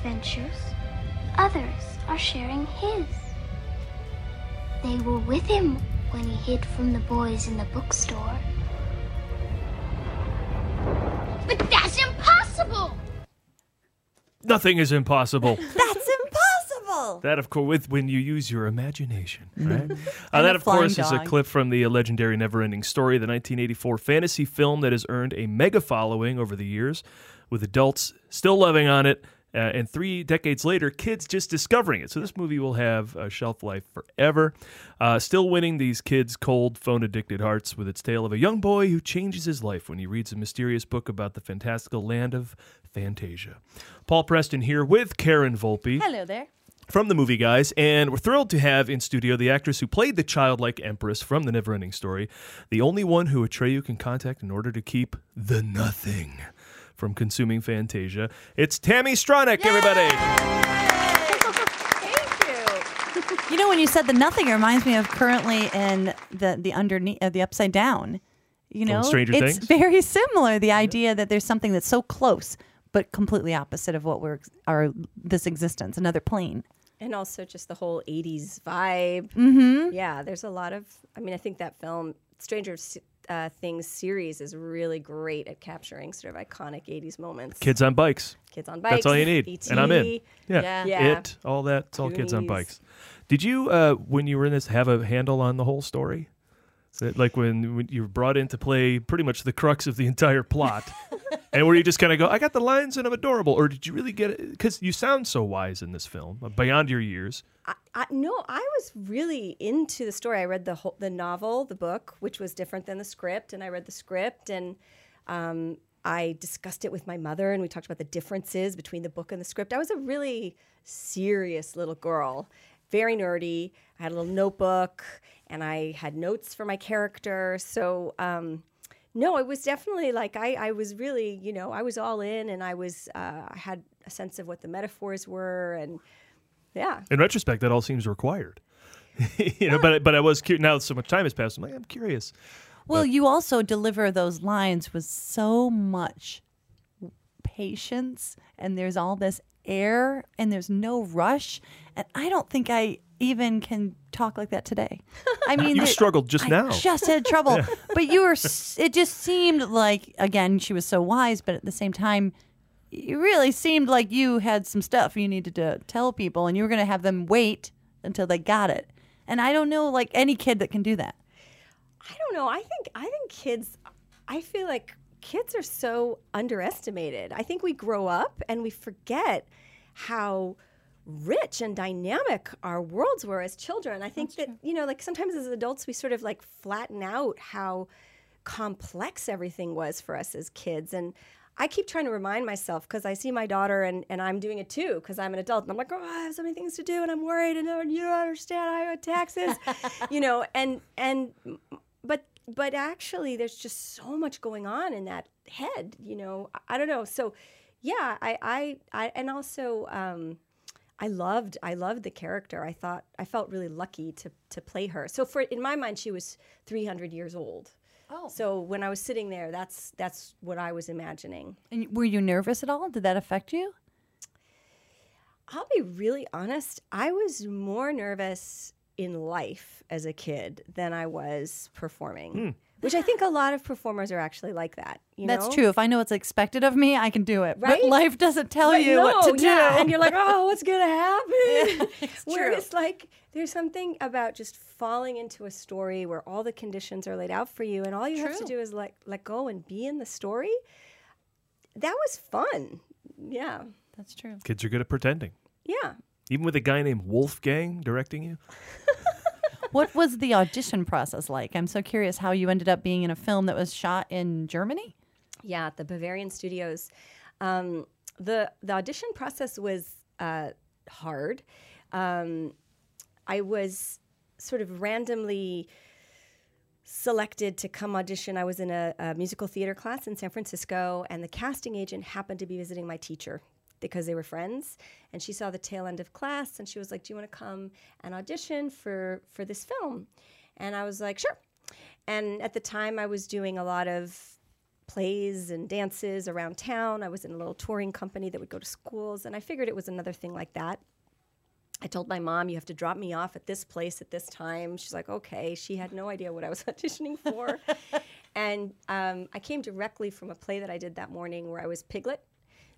adventures, others are sharing his. They were with him when he hid from the boys in the bookstore. But that's impossible! Nothing is impossible. That's impossible. That, of course, with when you use your imagination, right? uh, that, of course, flying is a clip from the legendary Neverending Story, the 1984 fantasy film that has earned a mega following over the years, with adults still loving on it, uh, and three decades later, kids just discovering it. So this movie will have a shelf life forever, uh, still winning these kids' cold, phone-addicted hearts with its tale of a young boy who changes his life when he reads a mysterious book about the fantastical land of Fantasia. Paul Preston here with Karen Volpe Hello there. from the movie guys and we're thrilled to have in studio the actress who played the childlike empress from the neverending story the only one who atreyu can contact in order to keep the nothing from consuming fantasia it's tami stronach everybody You know, when you said the nothing, it reminds me of currently in the the underneath uh, the upside down. You know, Stranger it's Things? very similar. The idea that there's something that's so close but completely opposite of what we're our this existence, another plane. and also just the whole 80s vibe mm-hmm. yeah there's a lot of i mean i think that film stranger S- uh, things series is really great at capturing sort of iconic 80s moments. Kids on bikes. Kids on bikes that's all you need. ET, and i'm in. Yeah, Yeah. Yeah. it all that it's all kids on bikes. Did you uh, when you were in this have a handle on the whole story It like when, when you're brought in to play pretty much the crux of the entire plot and where you just kind of go i got the lines and i'm adorable or did you really get it because you sound so wise in this film uh, beyond your years I, I, no, I was really into the story. I read the whole, the novel, the book, which was different than the script, and I read the script, and um, I discussed it with my mother, and we talked about the differences between the book and the script. I was a really serious little girl, very nerdy. I had a little notebook, and I had notes for my character. So. Um, no, it was definitely like I, I was really, you know, I was all in and I was, uh, I had a sense of what the metaphors were and yeah. in retrospect that all seems required you know but but i was curious now that so much time has passed i'm like i'm curious Well, you also deliver those lines with so much patience, and there's all this air, and there's no rush. And I don't think I even can talk like that today. I mean, You struggled just I now. Just had trouble, but you were. It just seemed like again she was so wise, but at the same time. It really seemed like you had some stuff you needed to tell people, and you were going to have them wait until they got it. And I don't know, like any kid that can do that. I don't know. I think I think kids. I feel like kids are so underestimated. I think we grow up and we forget how rich and dynamic our worlds were as children. I think that you know, like sometimes as adults, we sort of like flatten out how complex everything was for us as kids and. I keep trying to remind myself because I see my daughter and, and I'm doing it too because I'm an adult and I'm like, oh, I have so many things to do and I'm worried and oh, you don't understand I owe taxes, you know, and and but but actually there's just so much going on in that head you know i, I don't know so yeah i i, I and also um I loved I loved the character. I thought I felt really lucky to to play her. So for in my mind she was 300 years old. Oh. So when I was sitting there that's that's what I was imagining. And were you nervous at all? Did that affect you? I'll be really honest, I was more nervous in life as a kid than I was performing. Hmm. Which I think a lot of performers are actually like that. You That's know? true. If I know what's expected of me, I can do it. Right? But life doesn't tell But you no, what to do. yeah, and you're like, oh, what's gonna happen? it's where true. it's like there's something about just falling into a story where all the conditions are laid out for you, and all you have to do is like let go and be in the story. That was fun. Yeah, That's true. kids are good at pretending yeah. even with a guy named wolfgang directing you what was the audition process like? I'm so curious how you ended up being in a film that was shot in Germany. Yeah, at the Bavarian Studios. Um, the the audition process was uh, hard. Um, I was sort of randomly selected to come audition. I was in a, a musical theater class in San Francisco, and the casting agent happened to be visiting my teacher. Because they were friends. And she saw the tail end of class, and she was like, "Do you want to come and audition for for this film?" And I was like, "Sure." And at the time, I was doing a lot of plays and dances around town. I was in a little touring company that would go to schools, and I figured it was another thing like that. I told my mom, you have to drop me off at this place at this time. She's like, okay. She had no idea what I was auditioning for. and um, I came directly from a play that I did that morning where I was Piglet.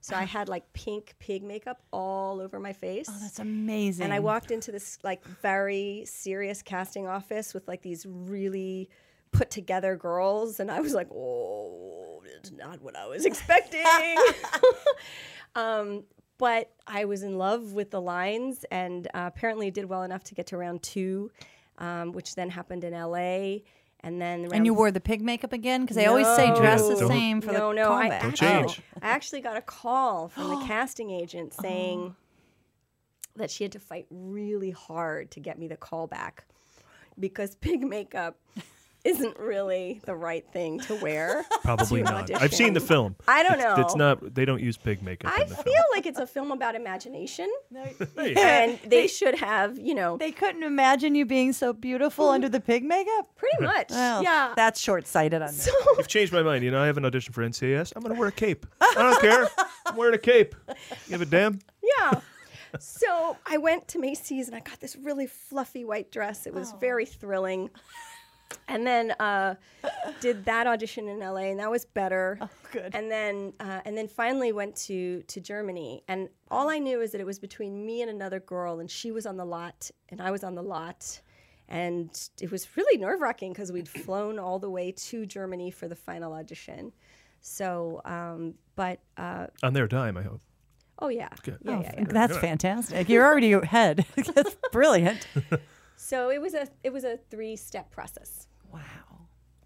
So I had like pink pig makeup all over my face. Oh, that's amazing. And I walked into this like very serious casting office with like these really put together girls, and I was like, oh, it's not what I was expecting. um, but I was in love with the lines, and uh, apparently did well enough to get to round two, um, which then happened in LA. And then round and you wore the pig makeup again because they always say dress the No. same for no, the no, I callback. Don't actually, change. I actually got a call from the casting agent Oh. saying that she had to fight really hard to get me the call back because pig makeup isn't really the right thing to wear. Probably to not. I've seen the film. I don't It's- know. It's not. They don't use pig makeup I in the feel film. like it's a film about imagination, and they should have, you know, They couldn't imagine you being so beautiful under the pig makeup. pretty much. Well, yeah. that's short-sighted on me. so You've changed my mind. You know, I have an audition for NCIS. I'm going to wear a cape. I don't care. I'm wearing a cape. Give a damn. yeah. So I went to Macy's and I got this really fluffy white dress. It was oh. very thrilling. And then uh, did that audition in LA, and that was better. Oh, good. And then uh, and then finally went to to Germany, and all I knew is that it was between me and another girl, and she was on the lot, and I was on the lot, and it was really nerve wracking because we'd flown all the way to Germany for the final audition. So, um, but uh, On their dime, I hope. oh yeah, yeah, Oh, yeah, yeah. That's fantastic. You're already ahead. that's brilliant. So it was a it was a three step process. Wow.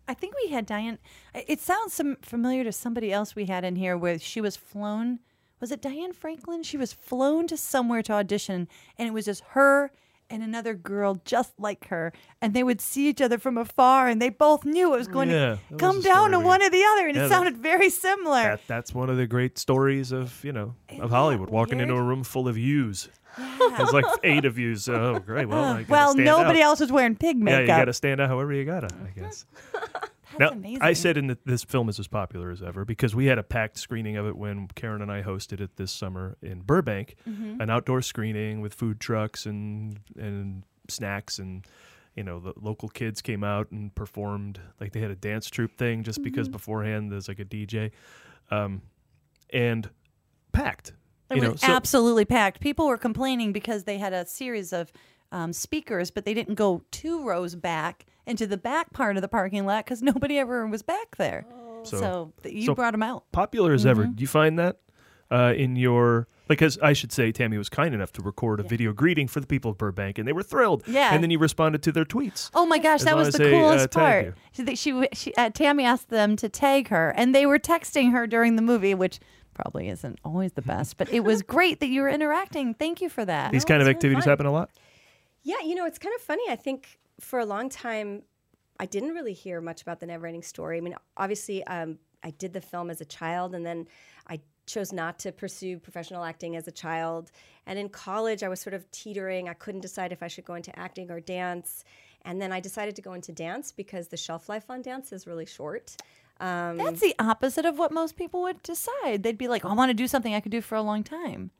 I think we had Diane. It sounds some familiar to somebody else we had in here where she was flown. Was it Diane Franklin? She was flown to somewhere to audition, and it was just her and another girl just like her, and they would see each other from afar, and they both knew it was going Yeah, to come down to one or the other, and Yeah, it sounded very similar. That, that's one of the great stories of you know of Hollywood. Walking into a room full of yous. There's like eight of yous. Oh, great. Well, well, nobody out. else was wearing pig makeup. Yeah, you got to stand out however you gotta. I guess. now, amazing. I said in the, this film is as popular as ever because we had a packed screening of it when Karen and I hosted it this summer in Burbank, Mm-hmm. an outdoor screening with food trucks and and snacks and you know the local kids came out and performed like they had a dance troupe thing just because Mm-hmm. beforehand there's like a DJ, um, and packed. It you know, was so- absolutely packed. People were complaining because they had a series of um, speakers, but they didn't go two rows back into the back part of the parking lot because nobody ever was back there. So- So, th- you so- brought them out. popular as ever. Mm-hmm. Do you find that uh, in your because I should say Tami was kind enough to record a video greeting for the people of Burbank, and they were thrilled. Yeah. and then you responded to their tweets. Oh my gosh, that was as the they, uh, coolest part. She, she, she uh, Tami asked them to tag her, and they were texting her during the movie, which probably isn't always the best, but it was great that you were interacting. Thank you for that. These kind of it's really activities happen a lot. Yeah, you know, it's kind of funny. I think for a long time, I didn't really hear much about the Neverending Story. I mean, obviously, um, I did the film as a child, and then I chose not to pursue professional acting as a child. And in college, I was sort of teetering. I couldn't decide if I should go into acting or dance. And then I decided to go into dance because the shelf life on dance is really short. Um, That's the opposite of what most people would decide. They'd be like, I want to do something I could do for a long time.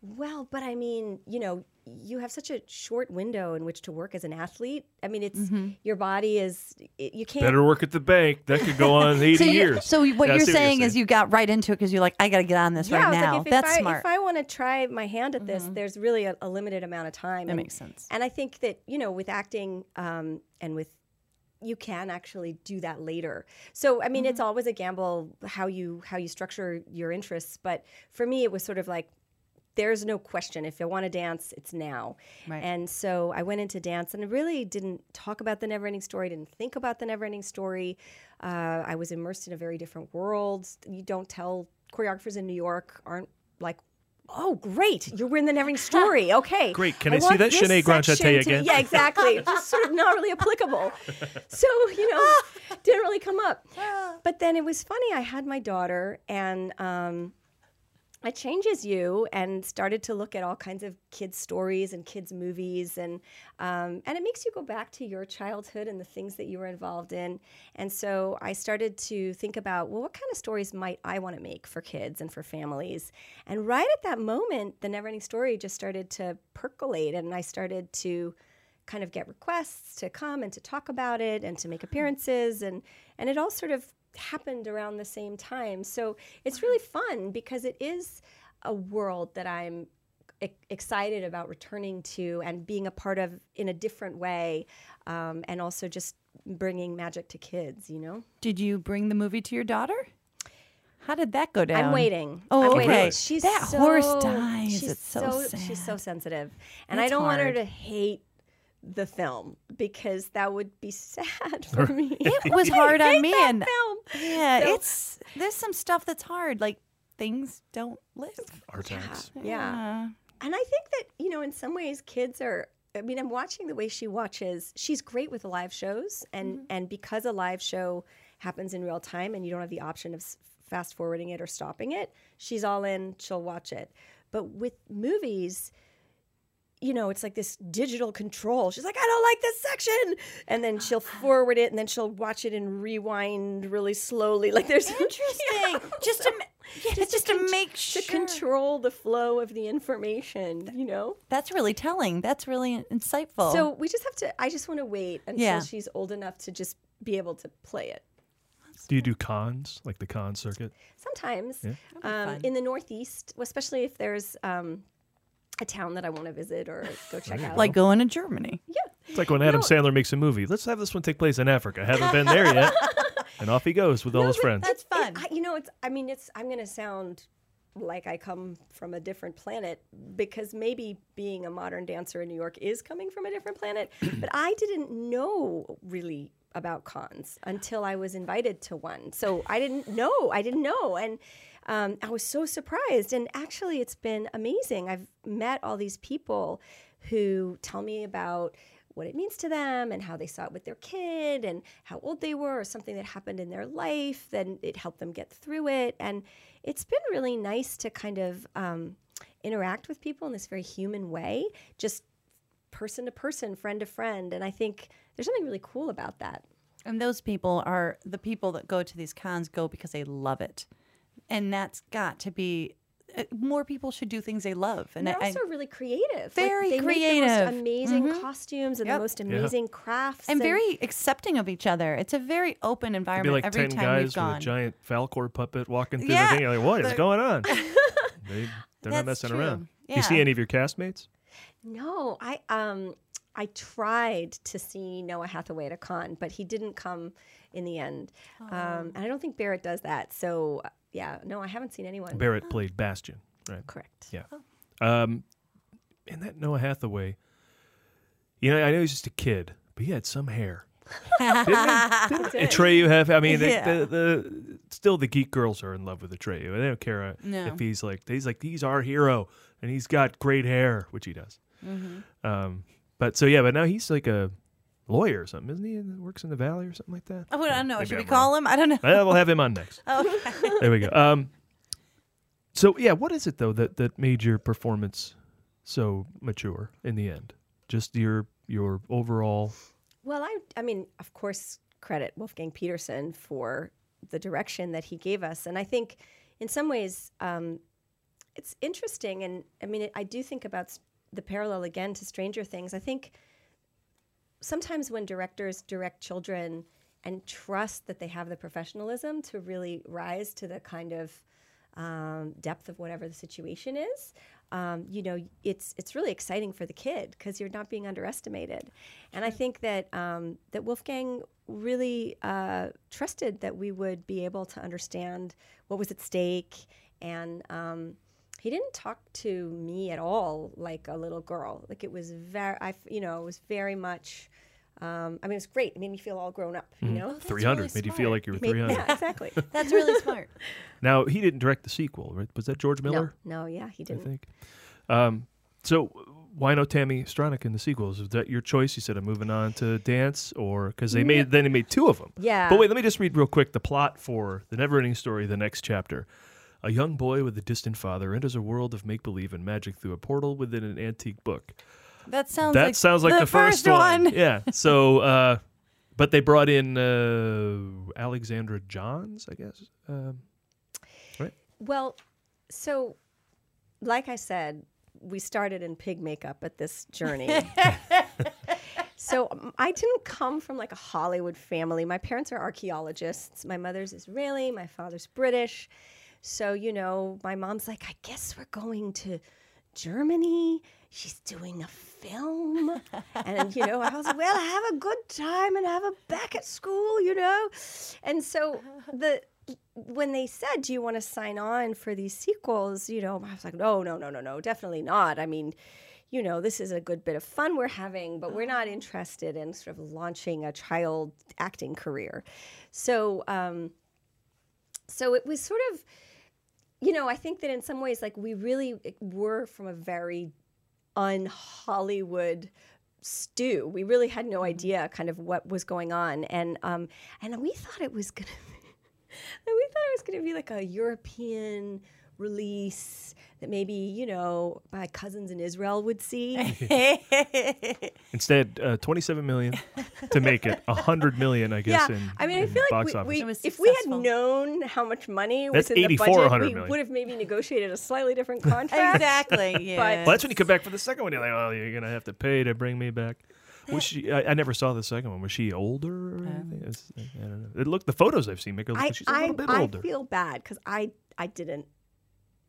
Well, but I mean, you know, you have such a short window in which to work as an athlete. I mean, it's your body is it, you can't. Better work at the bank. That could go on 80 So, you- years. so what Yeah, you're seriously. saying is you got right into it because you're like, I got to get on this yeah, right now. like, if, That's if I, smart. If I want to try my hand at this, there's really a, a limited amount of time. That and, makes sense. And I think that you know, with acting um, and with you can actually do that later. So I mean, Mm-hmm. it's always a gamble how you how you structure your interests. But for me, it was sort of like there's no question. If I want to dance, it's now. Right. And so I went into dance and I really didn't talk about the never ending story, didn't think about the never ending story. Uh, I was immersed in a very different world. You don't tell choreographers in New York aren't like, oh, great, you're in the never ending story. Okay. Great. Can I see that this Sinead Grandchatte section to- again? Yeah, exactly. Just sort of not really applicable. So, you know, didn't really come up. But then it was funny. I had my daughter and, um, it changes you and started to look at all kinds of kids stories and kids movies and um, and it makes you go back to your childhood and the things that you were involved in. And so i started to think about well what kind of stories might i want to make for kids and for families? And right at that moment the neverending story just started to percolate and i started to kind of get requests to come and to talk about it and to make appearances and and it all sort of happened around the same time. So it's really fun because it is a world that I'm excited about returning to and being a part of in a different way, um, and also just bringing magic to kids. You know, Did you bring the movie to your daughter? How did that go down? I'm waiting. Oh, I'm okay. waiting. She's That so, horse dies. She's It's so She's so sensitive, and That's I don't want her to hate the film because that would be sad for me. It was hard on me, that and film. yeah, So- it's there's some stuff that's hard. Like things don't live. Artax. Yeah. And I think that, you know, in some ways kids are I mean, I'm watching the way she watches. She's great with live shows and mm-hmm. and because a live show happens in real time and you don't have the option of fast forwarding it or stopping it, she's all in, she'll watch it. But with movies, you know, it's like this digital control. She's like, I don't like this section. And then she'll forward it and then she'll watch it and rewind really slowly. Like there's Interesting. just to yeah, just, to con- make to sure. control the flow of the information, you know? That's really telling. That's really insightful. So we just have to. I just want to wait until Yeah. she's old enough to just be able to play it. Do you do cons like the con circuit? Sometimes um, in the Northeast, especially if there's um, a town that I want to visit or go check out. like going to Germany. yeah, It's like when Adam Sandler makes a movie. Let's have this one take place in Africa. Haven't been there yet. and off he goes with all his friends. That's It- fun. I, you know, it's. I mean, it's. I'm going to sound like I come from a different planet because maybe being a modern dancer in New York is coming from a different planet. but I didn't know really about cons until I was invited to one. So I didn't know. I didn't know, and um, I was so surprised. And actually, it's been amazing. I've met all these people who tell me about what it means to them and how they saw it with their kid and how old they were or something that happened in their life then it helped them get through it and it's been really nice to kind of um, interact with people in this very human way just person to person friend to friend and i think there's something really cool about that And those people are the people that go to these cons go because they love it. And that's got to be uh, more people should do things they love. And and they're I, also really creative Very like, they make the creative. most amazing costumes and Yep. the most amazing crafts and very accepting of each other. It's a very open It'd be environment like every ten time guys we've with gone. a giant Falkor puppet walking through Yeah. the thing. You're like, what is The- going on? they, they're not messing true. around. Yeah. You see any of your castmates? No, I um I tried to see Noah Hathaway at a con, but he didn't come in the end. Um, and I don't think Barret does that. So yeah, no, I haven't seen anyone. Barret played Bastian, right? Correct. Yeah. Um, and that Noah Hathaway, you know, I know he's just a kid, but he had some hair. Didn't he? Have? I mean, the, Yeah. the, the still the geek girls are in love with Atreyu. They don't care uh, No. if he's like he's like he's our hero, and he's got great hair, which he does. Mm-hmm. Um, but so yeah, but now he's like a lawyer or something, isn't he? And works in the valley or something like that. Oh, I don't know. Maybe Should we I'm call him? I don't know. We'll have him on next. Okay. There we go. Um, so yeah, what is it though that that made your performance so mature in the end? Just your your overall. Well, I I mean, of course, credit Wolfgang Petersen for the direction that he gave us, and I think in some ways um, it's interesting. And I mean, I do think about the parallel again to Stranger Things. I think sometimes when directors direct children and trust that they have the professionalism to really rise to the kind of um, depth of whatever the situation is, um, you know, it's it's really exciting for the kid because you're not being underestimated. And I think that um, that Wolfgang really uh, trusted that we would be able to understand what was at stake, and um, he didn't talk to me at all like a little girl. Like it was very, I, you know, it was very much. Um, I mean, it was great. It made me feel all grown up. You know, Three hundred really made you feel like you were three hundred. yeah, exactly. That's really smart. Now he didn't direct the sequel, right? Was that George Miller? no, yeah, he didn't. think. Um, so why no Tami Stronach in the sequels? Is that your choice? You said I'm moving on to dance, or because they made then they made two of them. Yeah. But wait, let me just read real quick the plot for the Neverending Story, the next chapter. A young boy with a distant father enters a world of make believe and magic through a portal within an antique book. That sounds that like sounds like the, first, one. yeah. So, uh, but they brought in uh, Alexandra Johnes, I guess. Um, Well, so like I said, we started in pig makeup at this journey. so um, I didn't come from like a Hollywood family. My parents are archaeologists. My mother's Israeli, my father's British. So, you know, my mom's like, I guess we're going to Germany. She's doing a film. and, you know, I was like, well, have a good time and have a back at school, you know? And so the when they said, "Do you want to sign on for these sequels?" You know, I was like, "No, no, no, no, no, definitely not." I mean, you know, this is a good bit of fun we're having, but we're not interested in sort of launching a child acting career. So, um, so it was sort of, you know, I think that in some ways, like we really were from a very un-Hollywood stew. We really had no idea kind of what was going on, and um, and we thought it was gonna. And we thought it was going to be like a European release that maybe, you know, my cousins in Israel would see. instead, uh, 27 million to make it 100 million, I guess. yeah. In, I mean, I feel like we, we if we had known how much money was That's in the budget, we million. would have maybe negotiated a slightly different contract. exactly. Yeah. Well, that's when you come back for the second one. You're like, oh, you're gonna have to pay to bring me back. Was she? I, I never saw the second one. Was she older? Or anything? I don't know. It looked the photos I've seen make her look I, she's a I, little bit older. I feel bad because I, I didn't.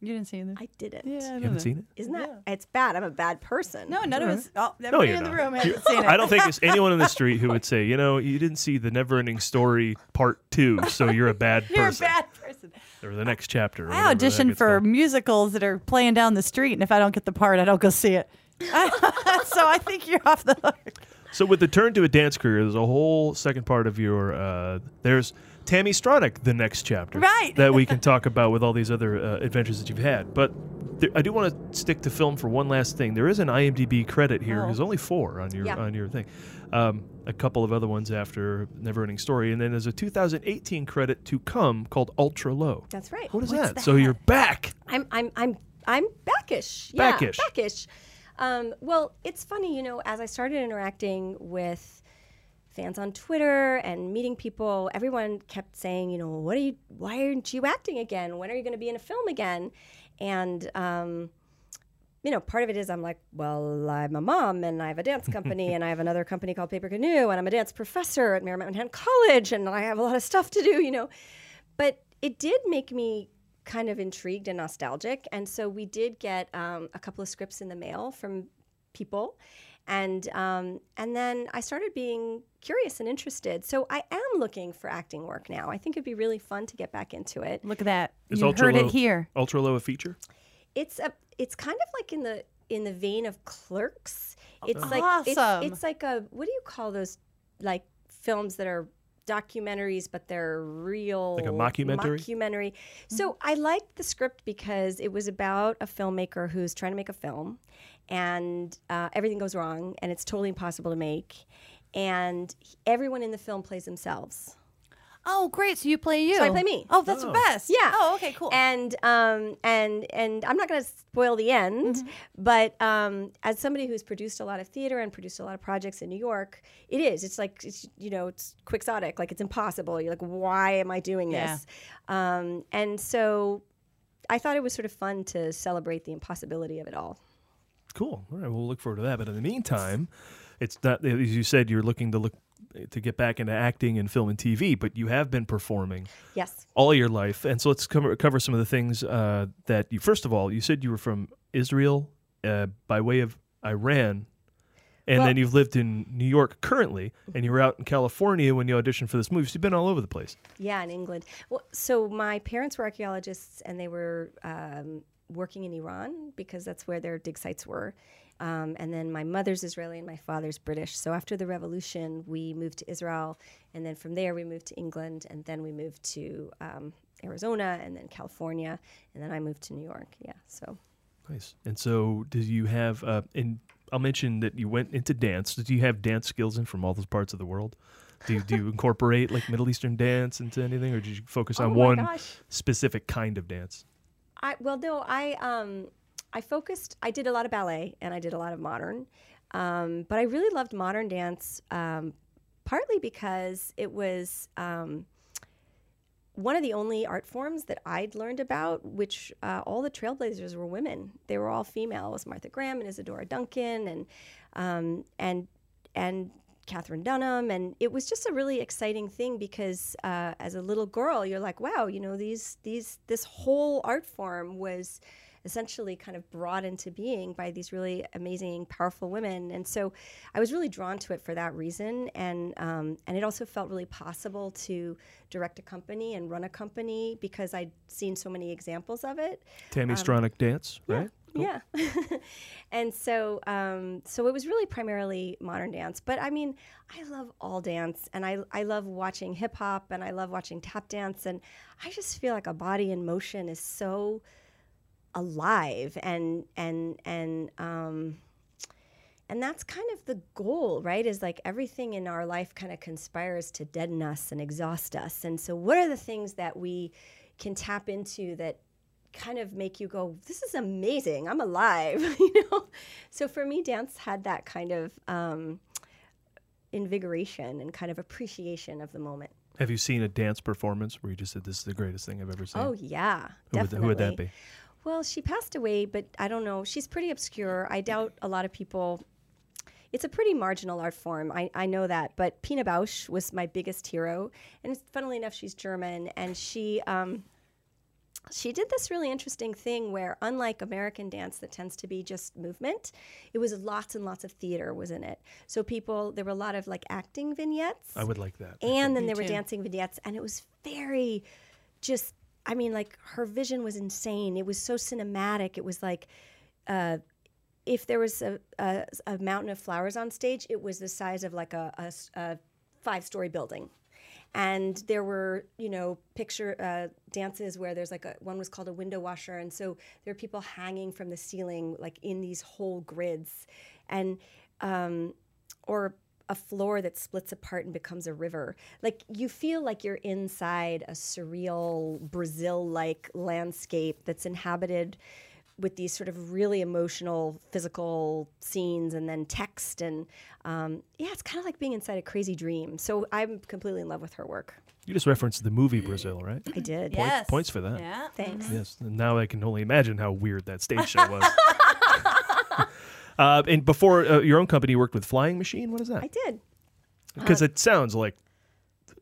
You didn't see it. I didn't. Yeah, I you don't haven't know. seen it? Isn't that? It's bad. I'm a bad person. No, none of us. Oh, No, everybody you're in the not. room hasn't seen it. I don't think there's anyone in the street who would say, you know, you didn't see the Never-Ending Story Part Two, so you're a bad person. You're a bad person. Or the next chapter. or I audition for called. musicals that are playing down the street, and if I don't get the part, I don't go see it. so I think you're off the hook. So with the turn to a dance career, there's a whole second part of your. Uh, there's Tami Stronach, the next chapter, Right. That we can talk about with all these other uh, adventures that you've had. But there, I do want to stick to film for one last thing. There is an IMDb credit here. Oh. There's only four on your Yeah. on your thing. Um, a couple of other ones after Neverending Story, and then there's a 2018 credit to come called Ultra Low. That's right. What is What's that? So you're back. I'm I'm I'm I'm backish. Yeah, Backish. Backish. Um, well, it's funny, you know, as I started interacting with fans on Twitter and meeting people, everyone kept saying, you know, what are you? Why aren't you acting again? When are you going to be in a film again? And um, you know, part of it is I'm like, well, I'm a mom and I have a dance company and I have another company called Paper Canoe and I'm a dance professor at Marymount College and I have a lot of stuff to do, you know. But it did make me kind of intrigued and nostalgic. And so we did get um, a couple of scripts in the mail from people. And um, and then I started being curious and interested. So I am looking for acting work now. I think it'd be really fun to get back into it. Look at that. Is you Ultra heard Low it here. Ultra Low a feature? it's a it's kind of like in the in the vein of clerks it's like it's, it's like a what do you call those like films that are documentaries but they're real Like a mockumentary? mockumentary so i liked the script because it was about a filmmaker who's trying to make a film and uh, everything goes wrong and it's totally impossible to make and everyone in the film plays themselves Oh, great. So you play you. So I play me. Oh, that's the best. Yeah. Oh, okay, cool. And um and and I'm not going to spoil the end, Mm-hmm. but um as somebody who's produced a lot of theater and produced a lot of projects in New York, it is. It's like it's, you know, it's quixotic. Like it's impossible. You're like, why am I doing Yeah. this? Um and so I thought it was sort of fun to celebrate the impossibility of it all. Cool. All right, we'll look forward to that. But in the meantime, it's not as you said. You're looking to look to get back into acting and film and TV, but you have been performing Yes. all your life. And so let's cover cover some of the things uh, that you. First of all, you said you were from Israel uh, by way of Iran. And Well- then you've lived in New York currently, and you were out in California when you auditioned for this movie. So you've been all over the place. Yeah, in England. Well, so my parents were archaeologists, and they were um, working in Iran because that's where their dig sites were. Um, and then my mother's Israeli and my father's British. So after the revolution, we moved to Israel, and then from there we moved to England, and then we moved to um, Arizona, and then California, and then I moved to New York. Yeah, so Nice. And so, did you have? Uh, and I'll mention that you went into dance. Did you have dance skills in from all those parts of the world? Do you, do you incorporate like Middle Eastern dance into anything, or did you focus Oh on my one gosh. specific kind of dance? I well, no, I um, I focused. I did a lot of ballet and I did a lot of modern, um, but I really loved modern dance. Um, partly because it was um, one of the only art forms that I'd learned about, which uh, all the trailblazers were women. They were all female. It was Martha Graham and Isadora Duncan and um, and and Katherine Dunham, and it was just a really exciting thing because uh, as a little girl, you're like, wow, you know, these these this whole art form was essentially kind of brought into being by these really amazing, powerful women. And so I was really drawn to it for that reason. And, um, and it also felt really possible to direct a company and run a company because I'd seen so many examples of it. Tami Stronach Dance, right? Yeah. and so um, so it was really primarily modern dance. But I mean, I love all dance and I, I love watching hip hop and I love watching tap dance. And I just feel like a body in motion is so alive and and and um, and that's kind of the goal right is like everything in our life kind of conspires to deaden us and exhaust us and so what are the things that we can tap into that kind of make you go this is amazing i'm alive you know so for me dance had that kind of um, invigoration and kind of appreciation of the moment Have you seen a dance performance where you just said, "This is the greatest thing I've ever seen"? oh yeah who, would, definitely. who would that be? Well, she passed away, but I don't know. She's pretty obscure. I doubt a lot of people. It's a pretty marginal art form. I, I know that. But Pina Bausch was my biggest hero. And funnily enough, she's German. And she, um, she did this really interesting thing where, unlike American dance that tends to be just movement, it was lots and lots of theater was in it. So people, there were a lot of like acting vignettes I would like that. and then there were dancing vignettes and it was very just i mean like her vision was insane. It was so cinematic. It was like uh, if there was a, a, a mountain of flowers on stage it was the size of like a a five story building. And there were you know picture uh, dances where there's like a one was called a window washer. And so there are people hanging from the ceiling like in these whole grids. And um, or a floor that splits apart and becomes a river like you feel like you're inside a surreal brazil like landscape that's inhabited with these sort of really emotional physical scenes and then text and um, yeah it's kind of like being inside a crazy dream so i'm completely in love with her work You just referenced the movie Brazil, right? i did Point- Yes. points for that. Yeah. thanks Yes. And now I can only imagine how weird that stage show was. uh, and before uh, your own company, you worked with Flying Machine. What is that? i did Because it sounds like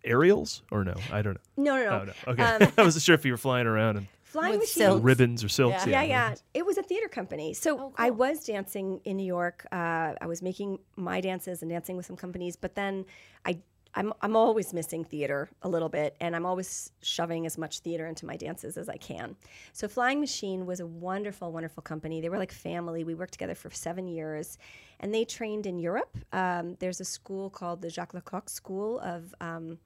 aerials, or no? I don't know. no no no, Oh, no. Okay. I wasn't sure if you were flying around and flying With machine silk. ribbons or silks. yeah, yeah. It was a theater company. So Oh, I was dancing in New York. Uh, I was making my dances and dancing with some companies, but then I. I'm, I'm always missing theater a little bit, and I'm always shoving as much theater into my dances as I can. So, Flying Machine was a wonderful, wonderful company. They were like family. We worked together for seven years, and they trained in Europe. Um, there's a school called the Jacques Lecoq School of um,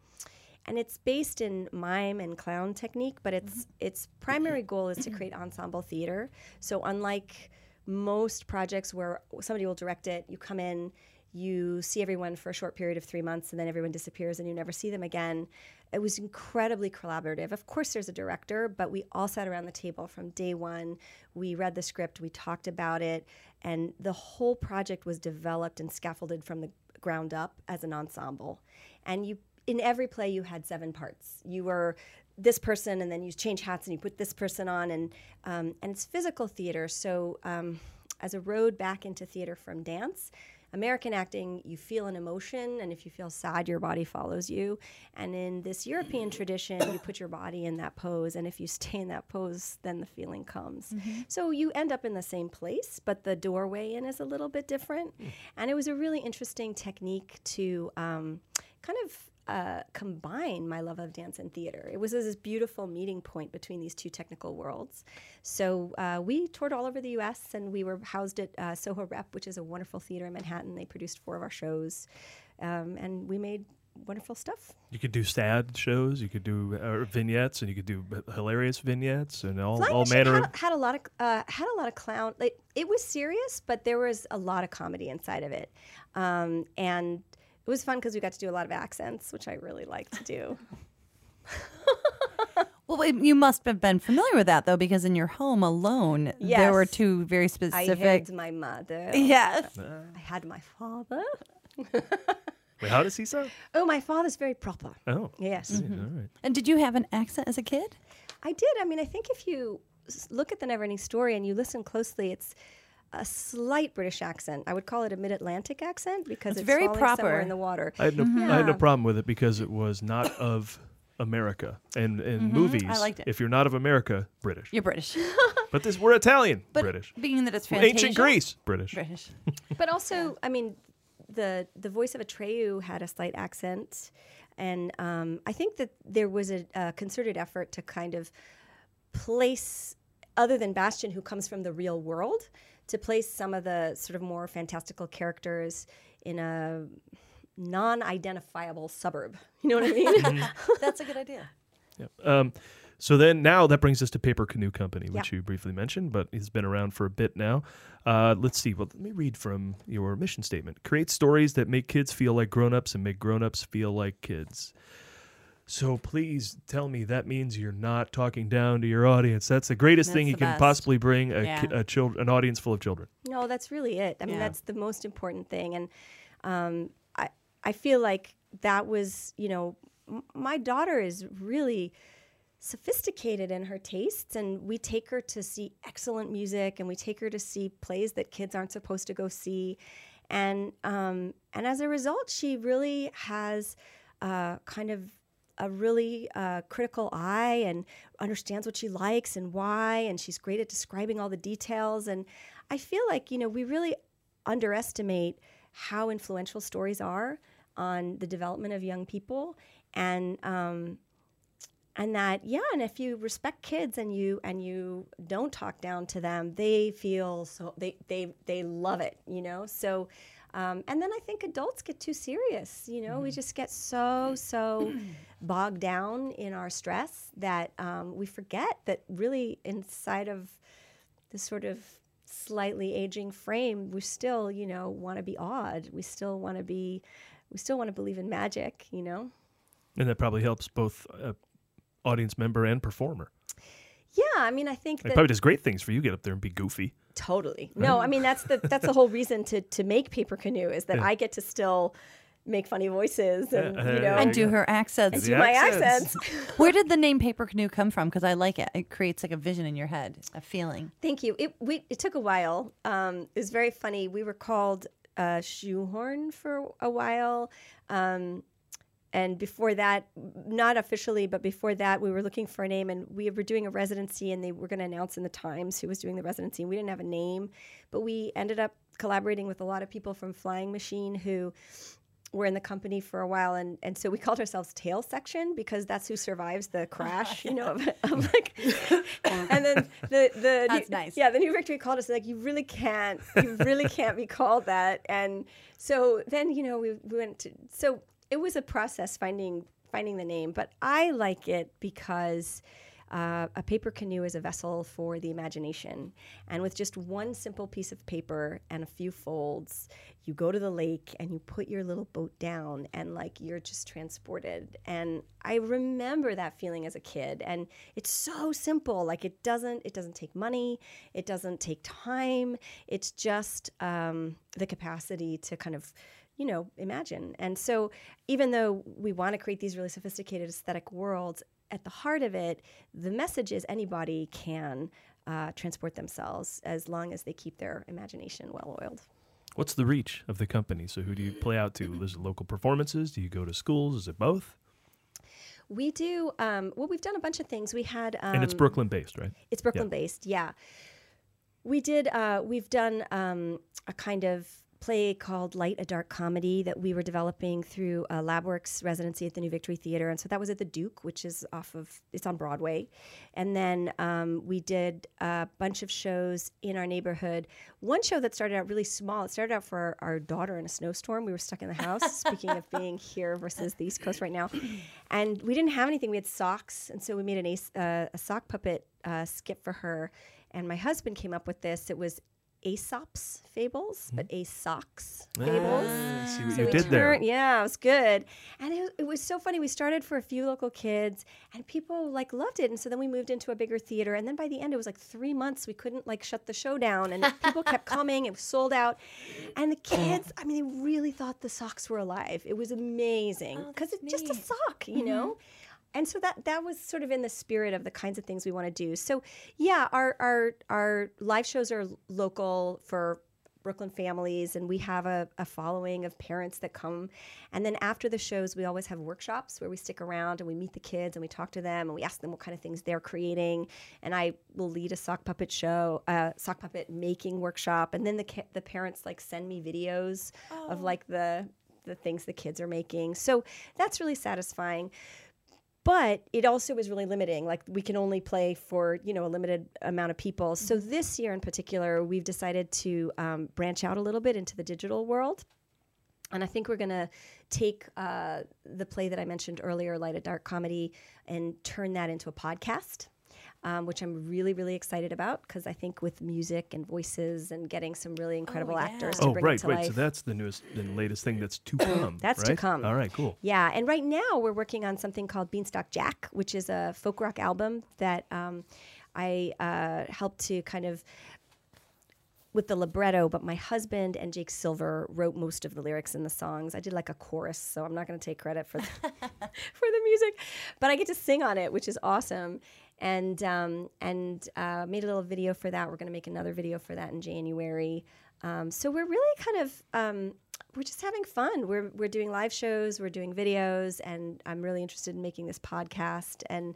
and it's based in mime and clown technique but its its primary goal is to create ensemble theater so unlike most projects where somebody will direct it you come in you see everyone for a short period of three months and then everyone disappears and you never see them again. It was incredibly collaborative. Of course there's a director but we all sat around the table from day one. We read the script we talked about it and the whole project was developed and scaffolded from the ground up as an ensemble. And you in every play you had seven parts. You were this person and then you change hats and you put this person on and um, and it's physical theater. So um, as a road back into theater from dance american acting you feel an emotion and if you feel sad your body follows you. And in this european tradition you put your body in that pose and if you stay in that pose then the feeling comes. So you end up in the same place but the doorway in is a little bit different. And it was a really interesting technique to um, kind of uh, combine my love of dance and theater. It was this beautiful meeting point between these two technical worlds. So uh, we toured all over the U.S. and we were housed at uh, Soho Rep, which is a wonderful theater in Manhattan. They produced four of our shows, um, and we made wonderful stuff. You could do sad shows. You could do uh, vignettes, and you could do hilarious vignettes, and all Flying all manner. had, of... had a lot of uh, had a lot of clown. Like, it was serious, but there was a lot of comedy inside of it, um, and it was fun because we got to do a lot of accents, which I really like to do. Well, you must have been familiar with that though, because in your home alone, there were two very specific. I specific. had my mother. Yes. Ah. I had my father. Wait, how does he sound? Oh, my father's very proper. Oh, Yes. all right. Mm-hmm. And did you have an accent as a kid? I did. I mean, I think if you look at the Neverending Story and you listen closely, it's a slight British accent. I would call it a mid-Atlantic accent because It's it's, very proper. somewhere in the water. I had no, I had no problem with it because it was not of America. And in movies, I liked it. if you're not of America, British. You're British, But this, we're Italian, but British. being that it's Fantasia, Ancient Greece, British. British. But also, I mean, the the voice of Atreyu had a slight accent, and um, I think that there was a, a concerted effort to kind of place, other than Bastian, who comes from the real world, to place some of the sort of more fantastical characters in a non-identifiable suburb. You know what I mean? That's a good idea. Yep. Um, so then now that brings us to Paper Canoe Company, which Yeah. you briefly mentioned, but it's been around for a bit now. Uh, let's see. Well, let me read from your mission statement. Create stories that make kids feel like grown-ups and make grown-ups feel like kids. So please tell me that means you're not talking down to your audience. That's the greatest thing That's you the can best. possibly bring a, Yeah. a child, an audience full of children. No, that's really it. I mean, Yeah. that's the most important thing. And um, I, I feel like that was, you know, m- my daughter is really sophisticated in her tastes, and we take her to see excellent music, and we take her to see plays that kids aren't supposed to go see, and um, and as a result, she really has uh, kind of a really uh, critical eye and understands what she likes and why, and she's great at describing all the details. And I feel like you know we really underestimate how influential stories are on the development of young people, and um, and that yeah, and if you respect kids and you and you don't talk down to them, they feel so they they they love it, you know. So. Um, and then I think adults get too serious. You know, we just get so, so bogged down in our stress that um, we forget that really inside of this sort of slightly aging frame, we still, you know, want to be awed. We still want to be, we still want to believe in magic, you know? And that probably helps both uh, audience member and performer. Yeah, I mean, I think It probably does great things for you. Get up there and be goofy. Totally. No, I mean that's the that's the whole reason to to make paper canoe is that Yeah. I get to still make funny voices and Yeah, you know And do her accents. The do my accents. accents. Where did the name Paper Canoe come from? Because I like it. It creates like a vision in your head, a feeling. Thank you. It we it took a while. Um, it was very funny. We were called uh, Shoehorn for a while. Um, and before that, not officially, but before that, we were looking for a name, and we were doing a residency, and they were going to announce in the Times who was doing the residency. And we didn't have a name, but we ended up collaborating with a lot of people from Flying Machine who were in the company for a while, and, and so we called ourselves Tail Section because that's who survives the crash, you know, of, of like, and then the the That's new, nice. yeah, the New Victory called us like you really can't, you really can't be called that, and so then you know we, we went to so it was a process finding finding the name, but I like it because. Uh, a paper canoe is a vessel for the imagination. And with just one simple piece of paper and a few folds, you go to the lake and you put your little boat down and like you're just transported. And I remember that feeling as a kid. And it's so simple. Like it doesn't it doesn't take money, it doesn't take time. It's just um, the capacity to kind of you know, imagine. And so, even though we want to create these really sophisticated aesthetic worlds, at the heart of it, the message is anybody can uh, transport themselves as long as they keep their imagination well oiled. What's the reach of the company? So who do you play out to? Is it local performances? Do you go to schools? Is it both? We do, um, well, we've done a bunch of things. We had. Um, and it's Brooklyn based, right? It's Brooklyn based, yeah. We did. Uh, we've done um, a kind of play called Light a Dark Comedy that we were developing through a LabWorks residency at the New Victory Theater, and so that was at the Duke, which is off of it's on Broadway. And then um, we did a bunch of shows in our neighborhood. One show that started out really small. It started out for our, our daughter in a snowstorm. We were stuck in the house. speaking of being here versus the East Coast right now, and we didn't have anything. We had socks, and so we made an ace, uh, a sock puppet uh, skit for her. And my husband came up with this. It was Aesop's fables, but Aesop's Ah, fables. see what So you we did there. Yeah, it was good, and it, it was so funny. We started for a few local kids, and people like loved it. And so then we moved into a bigger theater, and then by the end, it was like three months. We couldn't like shut the show down, and people kept coming. It was sold out, and the kids, I mean, they really thought the socks were alive. It was amazing because it's just a sock, you know. And so that that was sort of in the spirit of the kinds of things we want to do. So yeah, our our our live shows are local for Brooklyn families, and we have a, a following of parents that come. And then after the shows, we always have workshops where we stick around and we meet the kids and we talk to them and we ask them what kind of things they're creating. And I will lead a sock puppet show, uh, sock puppet making workshop, and then the ki- the parents like send me videos of like the the things the kids are making. So that's really satisfying but it also is really limiting like we can only play for you know a limited amount of people. So this year in particular we've decided to um, branch out a little bit into the digital world. And I think we're going to take uh, the play that I mentioned earlier, Light a Dark Comedy, and turn that into a podcast, um, which I'm really, really excited about because I think with music and voices and getting some really incredible actors to Oh, bring right, it to right. life. So that's the newest and latest thing that's to come. That's to come. All right, cool. Yeah, and right now we're working on something called Beanstalk Jack, which is a folk rock album that um, I uh, helped to kind of with the libretto, but my husband and Jake Silver wrote most of the lyrics in the songs. I did like a chorus, so I'm not going to take credit for the, for the music, but I get to sing on it, which is awesome. And um, and uh, made a little video for that. We're going to make another video for that in January. Um, so we're really kind of um, we're just having fun. We're we're doing live shows, we're doing videos, and I'm really interested in making this podcast and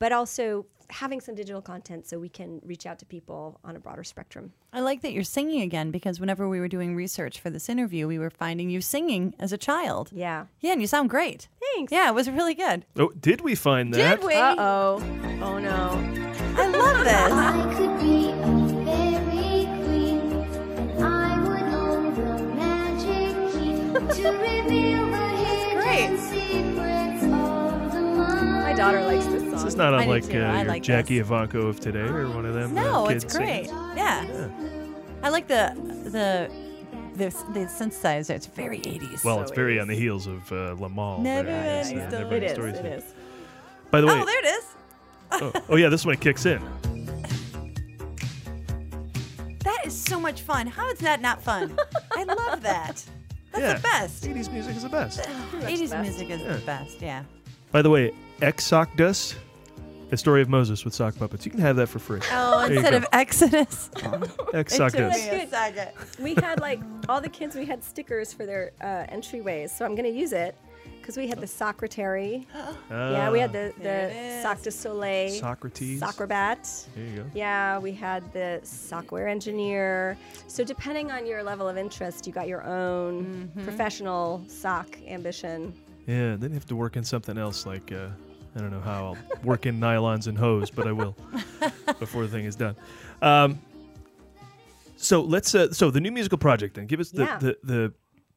but also having some digital content so we can reach out to people on a broader spectrum. I like that you're singing again because whenever we were doing research for this interview, we were finding you singing as a child. Yeah. Yeah, and you sound great. Thanks. Yeah, it was really good. Oh, did we find that? Did we? Uh oh. Oh no. I love this. I could be a fairy queen, and I would own the magic key to reveal the hidden secrets of the mind. My daughter likes this song. This is not I unlike uh, your like Jackie this. Ivanko of today or one of them. No, uh, it's great. singers. Yeah. I like the the the, the synthesizer. It's very 80s. Well, So it's very it on the heels of uh, Limahl. Never there. Uh, Story. Never it is. By the way, oh, there it is. oh, oh, yeah, this one kicks in. That is so much fun. How is that not fun? I love that. That's yeah, the best. 80s music is the best. 80s best. music is the best, yeah. By the way, Exocdus, the story of Moses with sock puppets. You can have that for free. Oh, There you instead go. of Exodus. Exocdus. me a second. we had like all the kids. We had stickers for their uh, entryways, so I'm going to use it because we had the secretary. yeah, we had the There the it is. Sac de Soleil. Socrates. Socrabat. There you go. Yeah, we had the software engineer. So depending on your level of interest, you got your own Mm-hmm. professional sock ambition. Yeah, then you have to work in something else like uh, I don't know how I'll work in nylons and hose, but I will before the thing is done. Um, so let's uh, so the new musical project then give us the Yeah. the, the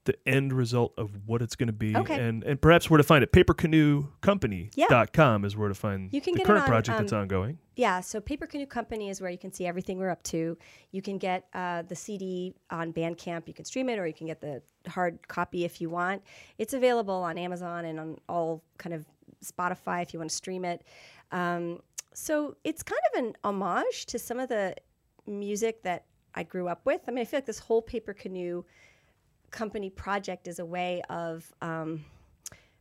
the end result of what it's going to be Okay. and and perhaps where to find it papercanoecompany.com is where to find You can the current on, project that's um, ongoing Yeah, so Paper Canoe Company is where you can see everything we're up to. You can get uh, the CD on Bandcamp. You can stream it, or you can get the hard copy if you want. It's available on Amazon and on all kind of Spotify if you want to stream it. Um, so it's kind of an homage to some of the music that I grew up with. I mean, I feel like this whole Paper Canoe Company project is a way of um,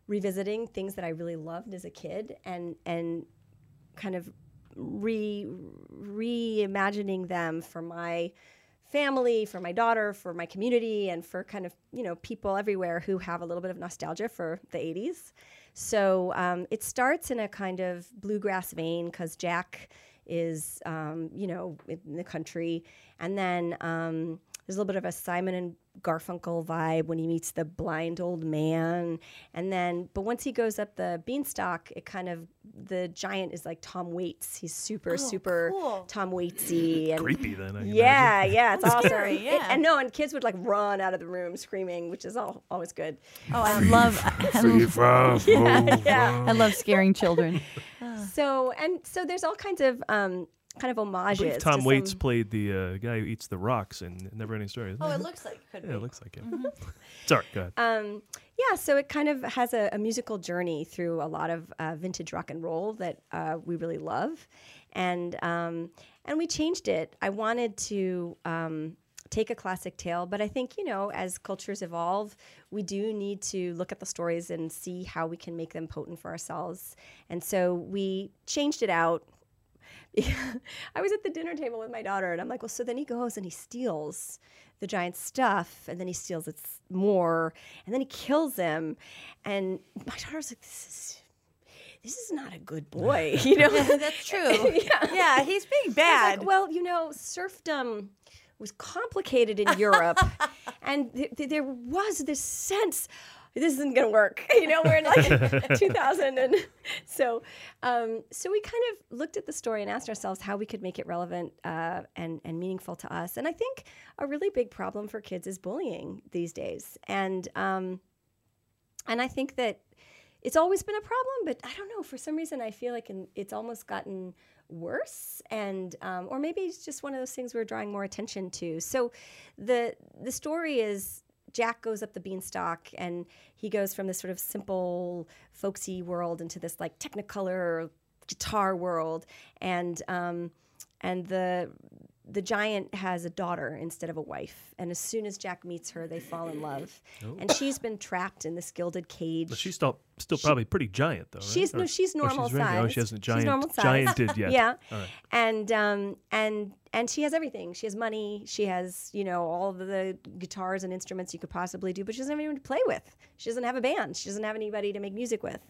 revisiting things that I really loved as a kid and and kind of re reimagining them for my family, for my daughter, for my community, and for kind of you know people everywhere who have a little bit of nostalgia for the '80s. So um, it starts in a kind of bluegrass vein because Jack is um, you know in the country, and then. Um, there's a little bit of a Simon and Garfunkel vibe when he meets the blind old man, and then but once he goes up the beanstalk, it kind of the giant is like Tom Waits. He's super super cool. Tom Waitsy and creepy then I can yeah, yeah, it's awesome. scary, It- and no, and kids would like run out of the room screaming, which is all always good. Oh, I love I, love- Yeah, yeah. I love scaring children. So and so there's all kinds of um, kind of I homages. believe Tom to Waits some- played the uh, guy who eats the rocks in Neverending Story. isn't Oh, it? it looks like it could yeah, it looks like it. Sorry, go ahead. Um, yeah, so it kind of has a, a musical journey through a lot of uh, vintage rock and roll that uh, we really love, and um, and we changed it. I wanted to um, take a classic tale, but I think you know, as cultures evolve, we do need to look at the stories and see how we can make them potent for ourselves. And so we changed it out. I was at the dinner table with my daughter, and I'm like, well, so then he goes and he steals the giant stuff, and then he steals its more, and then he kills him. And my daughter's like, this is. This is not a good boy, you know. That's true. yeah. yeah. he's being bad. like, well, you know, serfdom was complicated in Europe, and th- th- there was this sense this isn't going to work. You know, we're in like 2000, and so um, so we kind of looked at the story and asked ourselves how we could make it relevant uh, and and meaningful to us. And I think a really big problem for kids is bullying these days, and um, and I think that it's always been a problem, but I don't know. For some reason, I feel like in, it's almost gotten worse, and um, or maybe it's just one of those things we're drawing more attention to. So, the the story is Jack goes up the beanstalk, and he goes from this sort of simple, folksy world into this like Technicolor guitar world, and um, and the the giant has a daughter instead of a wife, and as soon as Jack meets her, they fall in love, and she's been trapped in this gilded cage. But she's still still probably pretty giant though. Right? She's no, she's oh, normal she's regular. Oh, she hasn't She's normal size. gianted yet. yeah, right. and um and and she has everything. She has money. She has you know all the guitars and instruments you could possibly do, but she doesn't have anyone to play with. She doesn't have a band. She doesn't have anybody to make music with,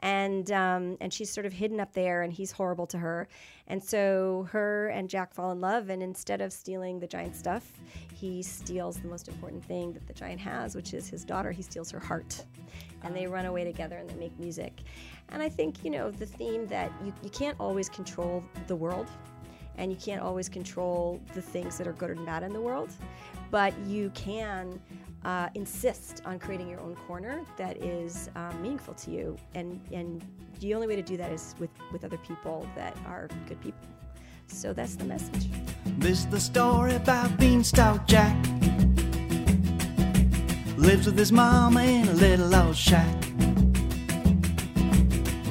and um and she's sort of hidden up there, and he's horrible to her, and so her and Jack fall in love, and instead of stealing the giant stuff, he steals the most important thing that the giant has, which is his daughter. He steals her heart and they run away together and they make music. And I think, you know, the theme that you, you can't always control the world and you can't always control the things that are good and bad in the world, but you can uh, insist on creating your own corner that is um, meaningful to you. And, and the only way to do that is with, with other people that are good people. So that's the message. This is the story about Beanstalk Jack. Lives with his mama in a little old shack.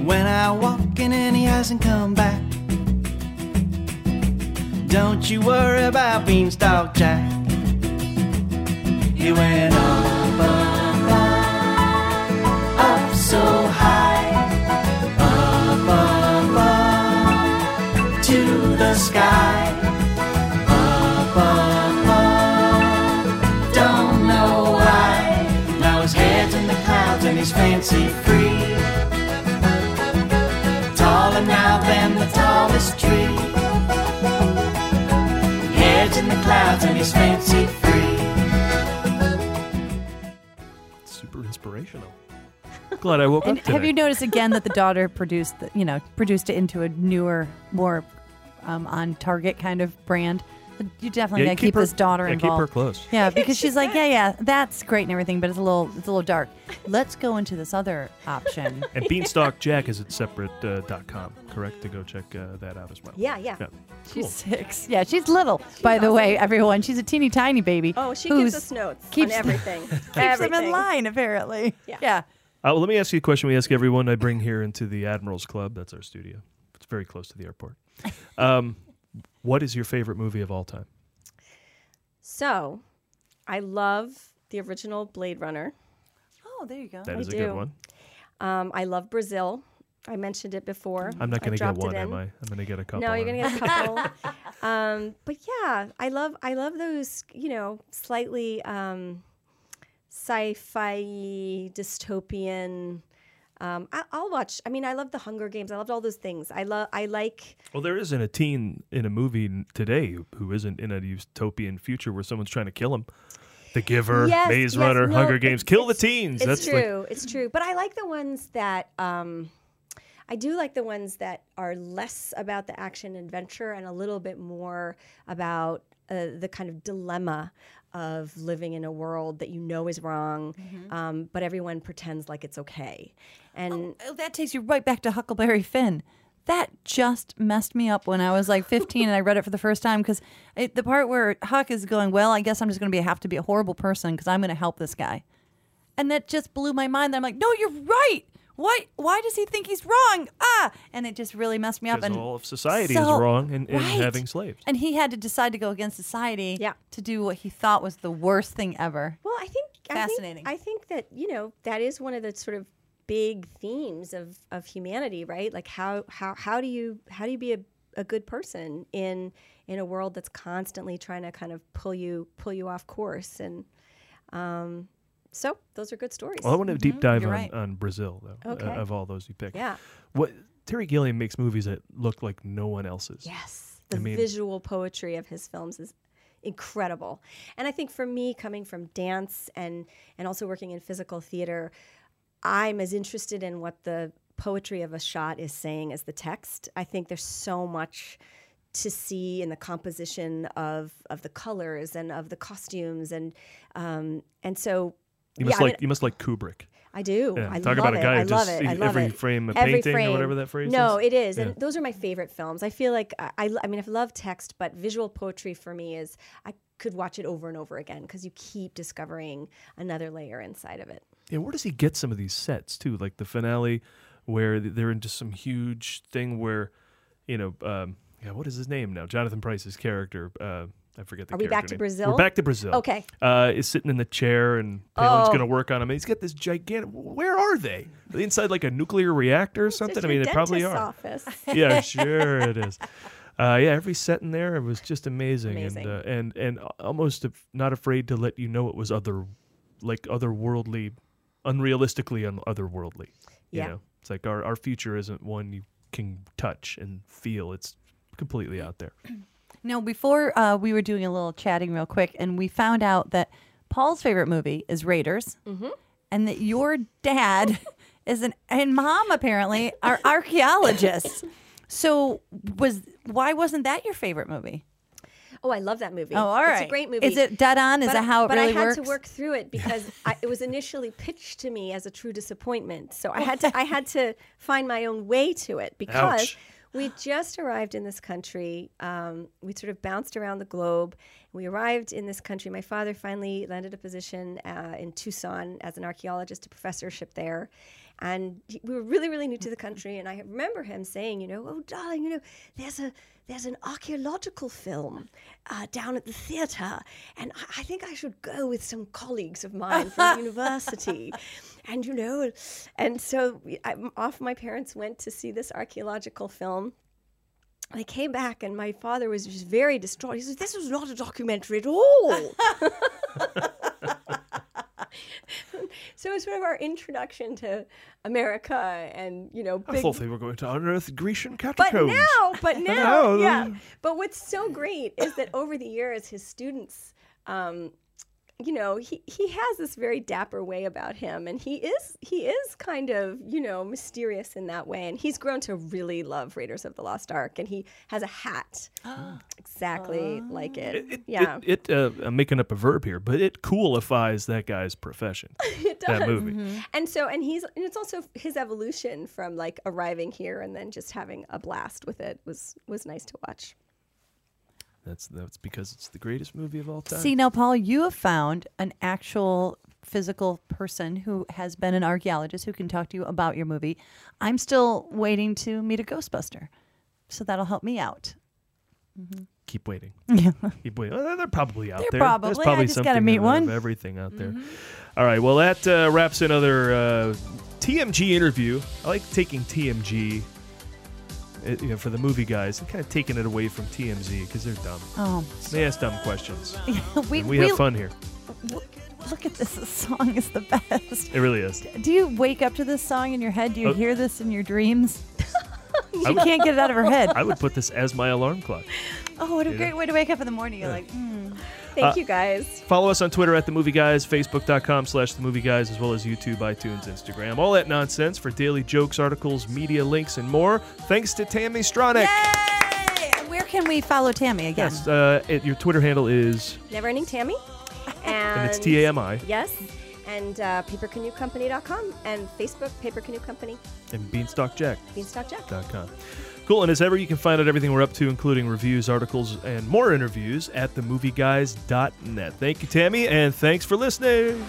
When I walk in and he hasn't come back. Don't you worry about Beanstalk Jack. He went up, up, up, up so high, up, up, up to the sky. Up, up, up, don't know why. Now his head's in the clouds and he's fancy free. Taller now than the tallest tree. Head's in the clouds and he's fancy free. Inspirational. Glad I woke And up today. have you noticed again that the daughter produced, the, you know, produced it into a newer, more um, on target kind of brand? You definitely Yeah, gotta keep, her, this daughter yeah, involved. Keep her close. Yeah, because she's like, yeah, yeah, that's great and everything, but it's a little, it's a little dark. Let's go into this other option. And Beanstalk Jack is at separate uh, dot com, correct? To go check uh, that out as well. Yeah, yeah. Yeah. She's six. Yeah, she's little. by the way, everyone, she's a teeny tiny baby. Oh, she who's- gives us notes keeps on everything. keeps them in line apparently. Yeah. yeah. Uh, well, let me ask you a question we ask everyone I bring here into the Admirals Club. That's our studio. It's very close to the airport. Um, what is your favorite movie of all time? So, I love the original Blade Runner. Oh, there you go. That I is a do. good one. Um, I love Brazil. I mentioned it before. I'm not going to get one, am. I? I'm going to get a couple. No, you're gonna get a couple. um, but yeah, I love I love those you know slightly um, sci-fi dystopian. Um, I, I'll watch. I mean, I love the Hunger Games. I loved all those things. I love. I like. Well, there isn't a teen in a movie today who- isn't in a utopian future where someone's trying to kill him. The Giver, Yes, Maze yes, Runner, no, Hunger Games. Kill the teens. It's That's like- true. it's true. But I like the ones that. Um, I do like the ones that are less about the action adventure and a little bit more about uh, the kind of dilemma of living in a world that you know is wrong, Mm-hmm. um, but everyone pretends like it's okay. And Oh, that takes you right back to Huckleberry Finn. that just messed me up when I was like 15 and I read it for the first time because the part where Huck is going, well, I guess I'm just going to be have to be a horrible person because I'm going to help this guy, and that just blew my mind. I'm like, no, you're right. Why? Why does he think he's wrong? Ah, and it just really messed me up. Because And all of society so- is wrong in, in right. having slaves. And he had to decide to go against society Yeah. to do what he thought was the worst thing ever. Well, I think Fascinating. I think, I think that you know that is one of the sort of big themes of, of humanity, right? Like how how how do you how do you be a, a good person in in a world that's constantly trying to kind of pull you pull you off course and um, so those are good stories. Well, I want to deep dive you're on, right. on Brazil, though, uh, Okay. of all those you picked. yeah. What Terry Gilliam makes movies that look like no one else's. Yes, the mean- visual poetry of his films is incredible. And I think for me, coming from dance and and also working in physical theater, I'm as interested in what the poetry of a shot is saying as the text. I think there's so much to see in the composition of of the colors and of the costumes and um, and so You yeah, must I like mean, you must like Kubrick. I do. Yeah, I talk love about a guy I who just- it. I love every it. frame Every painting or whatever that phrase No, is. No, it is, Yeah. and those are my favorite films. I feel like I, I, I mean, I love text, but visual poetry for me is I could watch it over and over again because you keep discovering another layer inside of it. Yeah, where does he get some of these sets too? Like the finale, where they're into some huge thing where, you know, um, yeah, what is his name now? Jonathan Pryce's character. Uh, I forget the Are we back to name. Brazil? We're back to Brazil. Okay. Uh, is sitting in the chair and Palin's Oh. going to work on him. And he's got this gigantic. Where are they? Are they inside like a nuclear reactor or something? I mean, they probably are. Office. yeah, sure it is. Uh, yeah, every set in there it was just amazing, Amazing. and uh, and and almost not afraid to let you know it was other, like otherworldly, unrealistically un- otherworldly. You Yeah. know, it's like our our future isn't one you can touch and feel. It's completely out there. Now, before uh, we were doing a little chatting real quick, and we found out that Paul's favorite movie is Raiders, and that your dad is an and mom apparently are archaeologists. So, was why wasn't that your favorite movie? Oh, I love that movie. Oh, all right, It's a great movie. Is it dead on? Is but, that how it but really I had works? to work through it because I, it was initially pitched to me as a true disappointment. So I had to I had to find my own way to it because Ouch. We just arrived in this country. Um, we sort of bounced around the globe. We arrived in this country. My father finally landed a position uh, in Tucson as an archaeologist, a professorship there. And we were really, really new to the country. And I remember him saying, you know, oh, darling, you know, there's a there's an archaeological film uh, down at the theatre, and I, I think I should go with some colleagues of mine from university. And you know, and so I, off my parents went to see this archaeological film. I came back and my father was just very distraught. He says, "This was not a documentary at all." so it's sort of our introduction to America, and you know, I big thought they were going to unearth Grecian catacombs. but now, but now, yeah. But what's so great is that over the years, his students, um, you know, he, he has this very dapper way about him, and he is he is kind of you know mysterious in that way, and he's grown to really love Raiders of the Lost Ark, and he has a hat exactly like it. It, yeah, it, it uh, I'm making up a verb here, but it coolifies that guy's profession. it does. that movie. And so, and he's, and it's also his evolution from like arriving here and then just having a blast with it was was nice to watch. That's that's because it's the greatest movie of all time. See, now, Paul, you have found an actual physical person who has been an archaeologist who can talk to you about your movie. I'm still waiting to meet a Ghostbuster. So that'll help me out. Mm-hmm. Keep waiting. Yeah. Keep waiting. Well, they're probably out They're there. There's probably. I probably just gotta something meet of- one. Mm-hmm. of everything out there. All right. Well, that uh, wraps another uh, TMG interview. I like taking TMG. Uh, you know, for the movie guys, and kind of taking it away from TMZ because they're dumb. Oh, They ask dumb questions. we, And we have fun here. Look at this. This song is the best. It really is. Do you wake up to this song in your head? Do you Oh. hear this in your dreams? She would- can't get it out of her head. I would put this as my alarm clock. Oh, what a Yeah. great way to wake up in the morning. You're like, mm. Thank Uh, you guys. Follow us on Twitter at The Movie Guys, Facebook.com slash The Movie Guys, as well as YouTube, iTunes, Instagram. All that nonsense for daily jokes, articles, media links, and more. Thanks to Tami Stronach. Yay! Where can we follow Tami again? Yes, uh, it, your Twitter handle is, Never Ending Tami. And, and it's T A M I, Yes. And uh, papercanoecompany.com and Facebook, Paper Canoe Company, and BeanstalkJack.com. Cool. And as ever, you can find out everything we're up to, including reviews, articles, and more interviews at themovieguys.net. Thank you, Tami, and thanks for listening.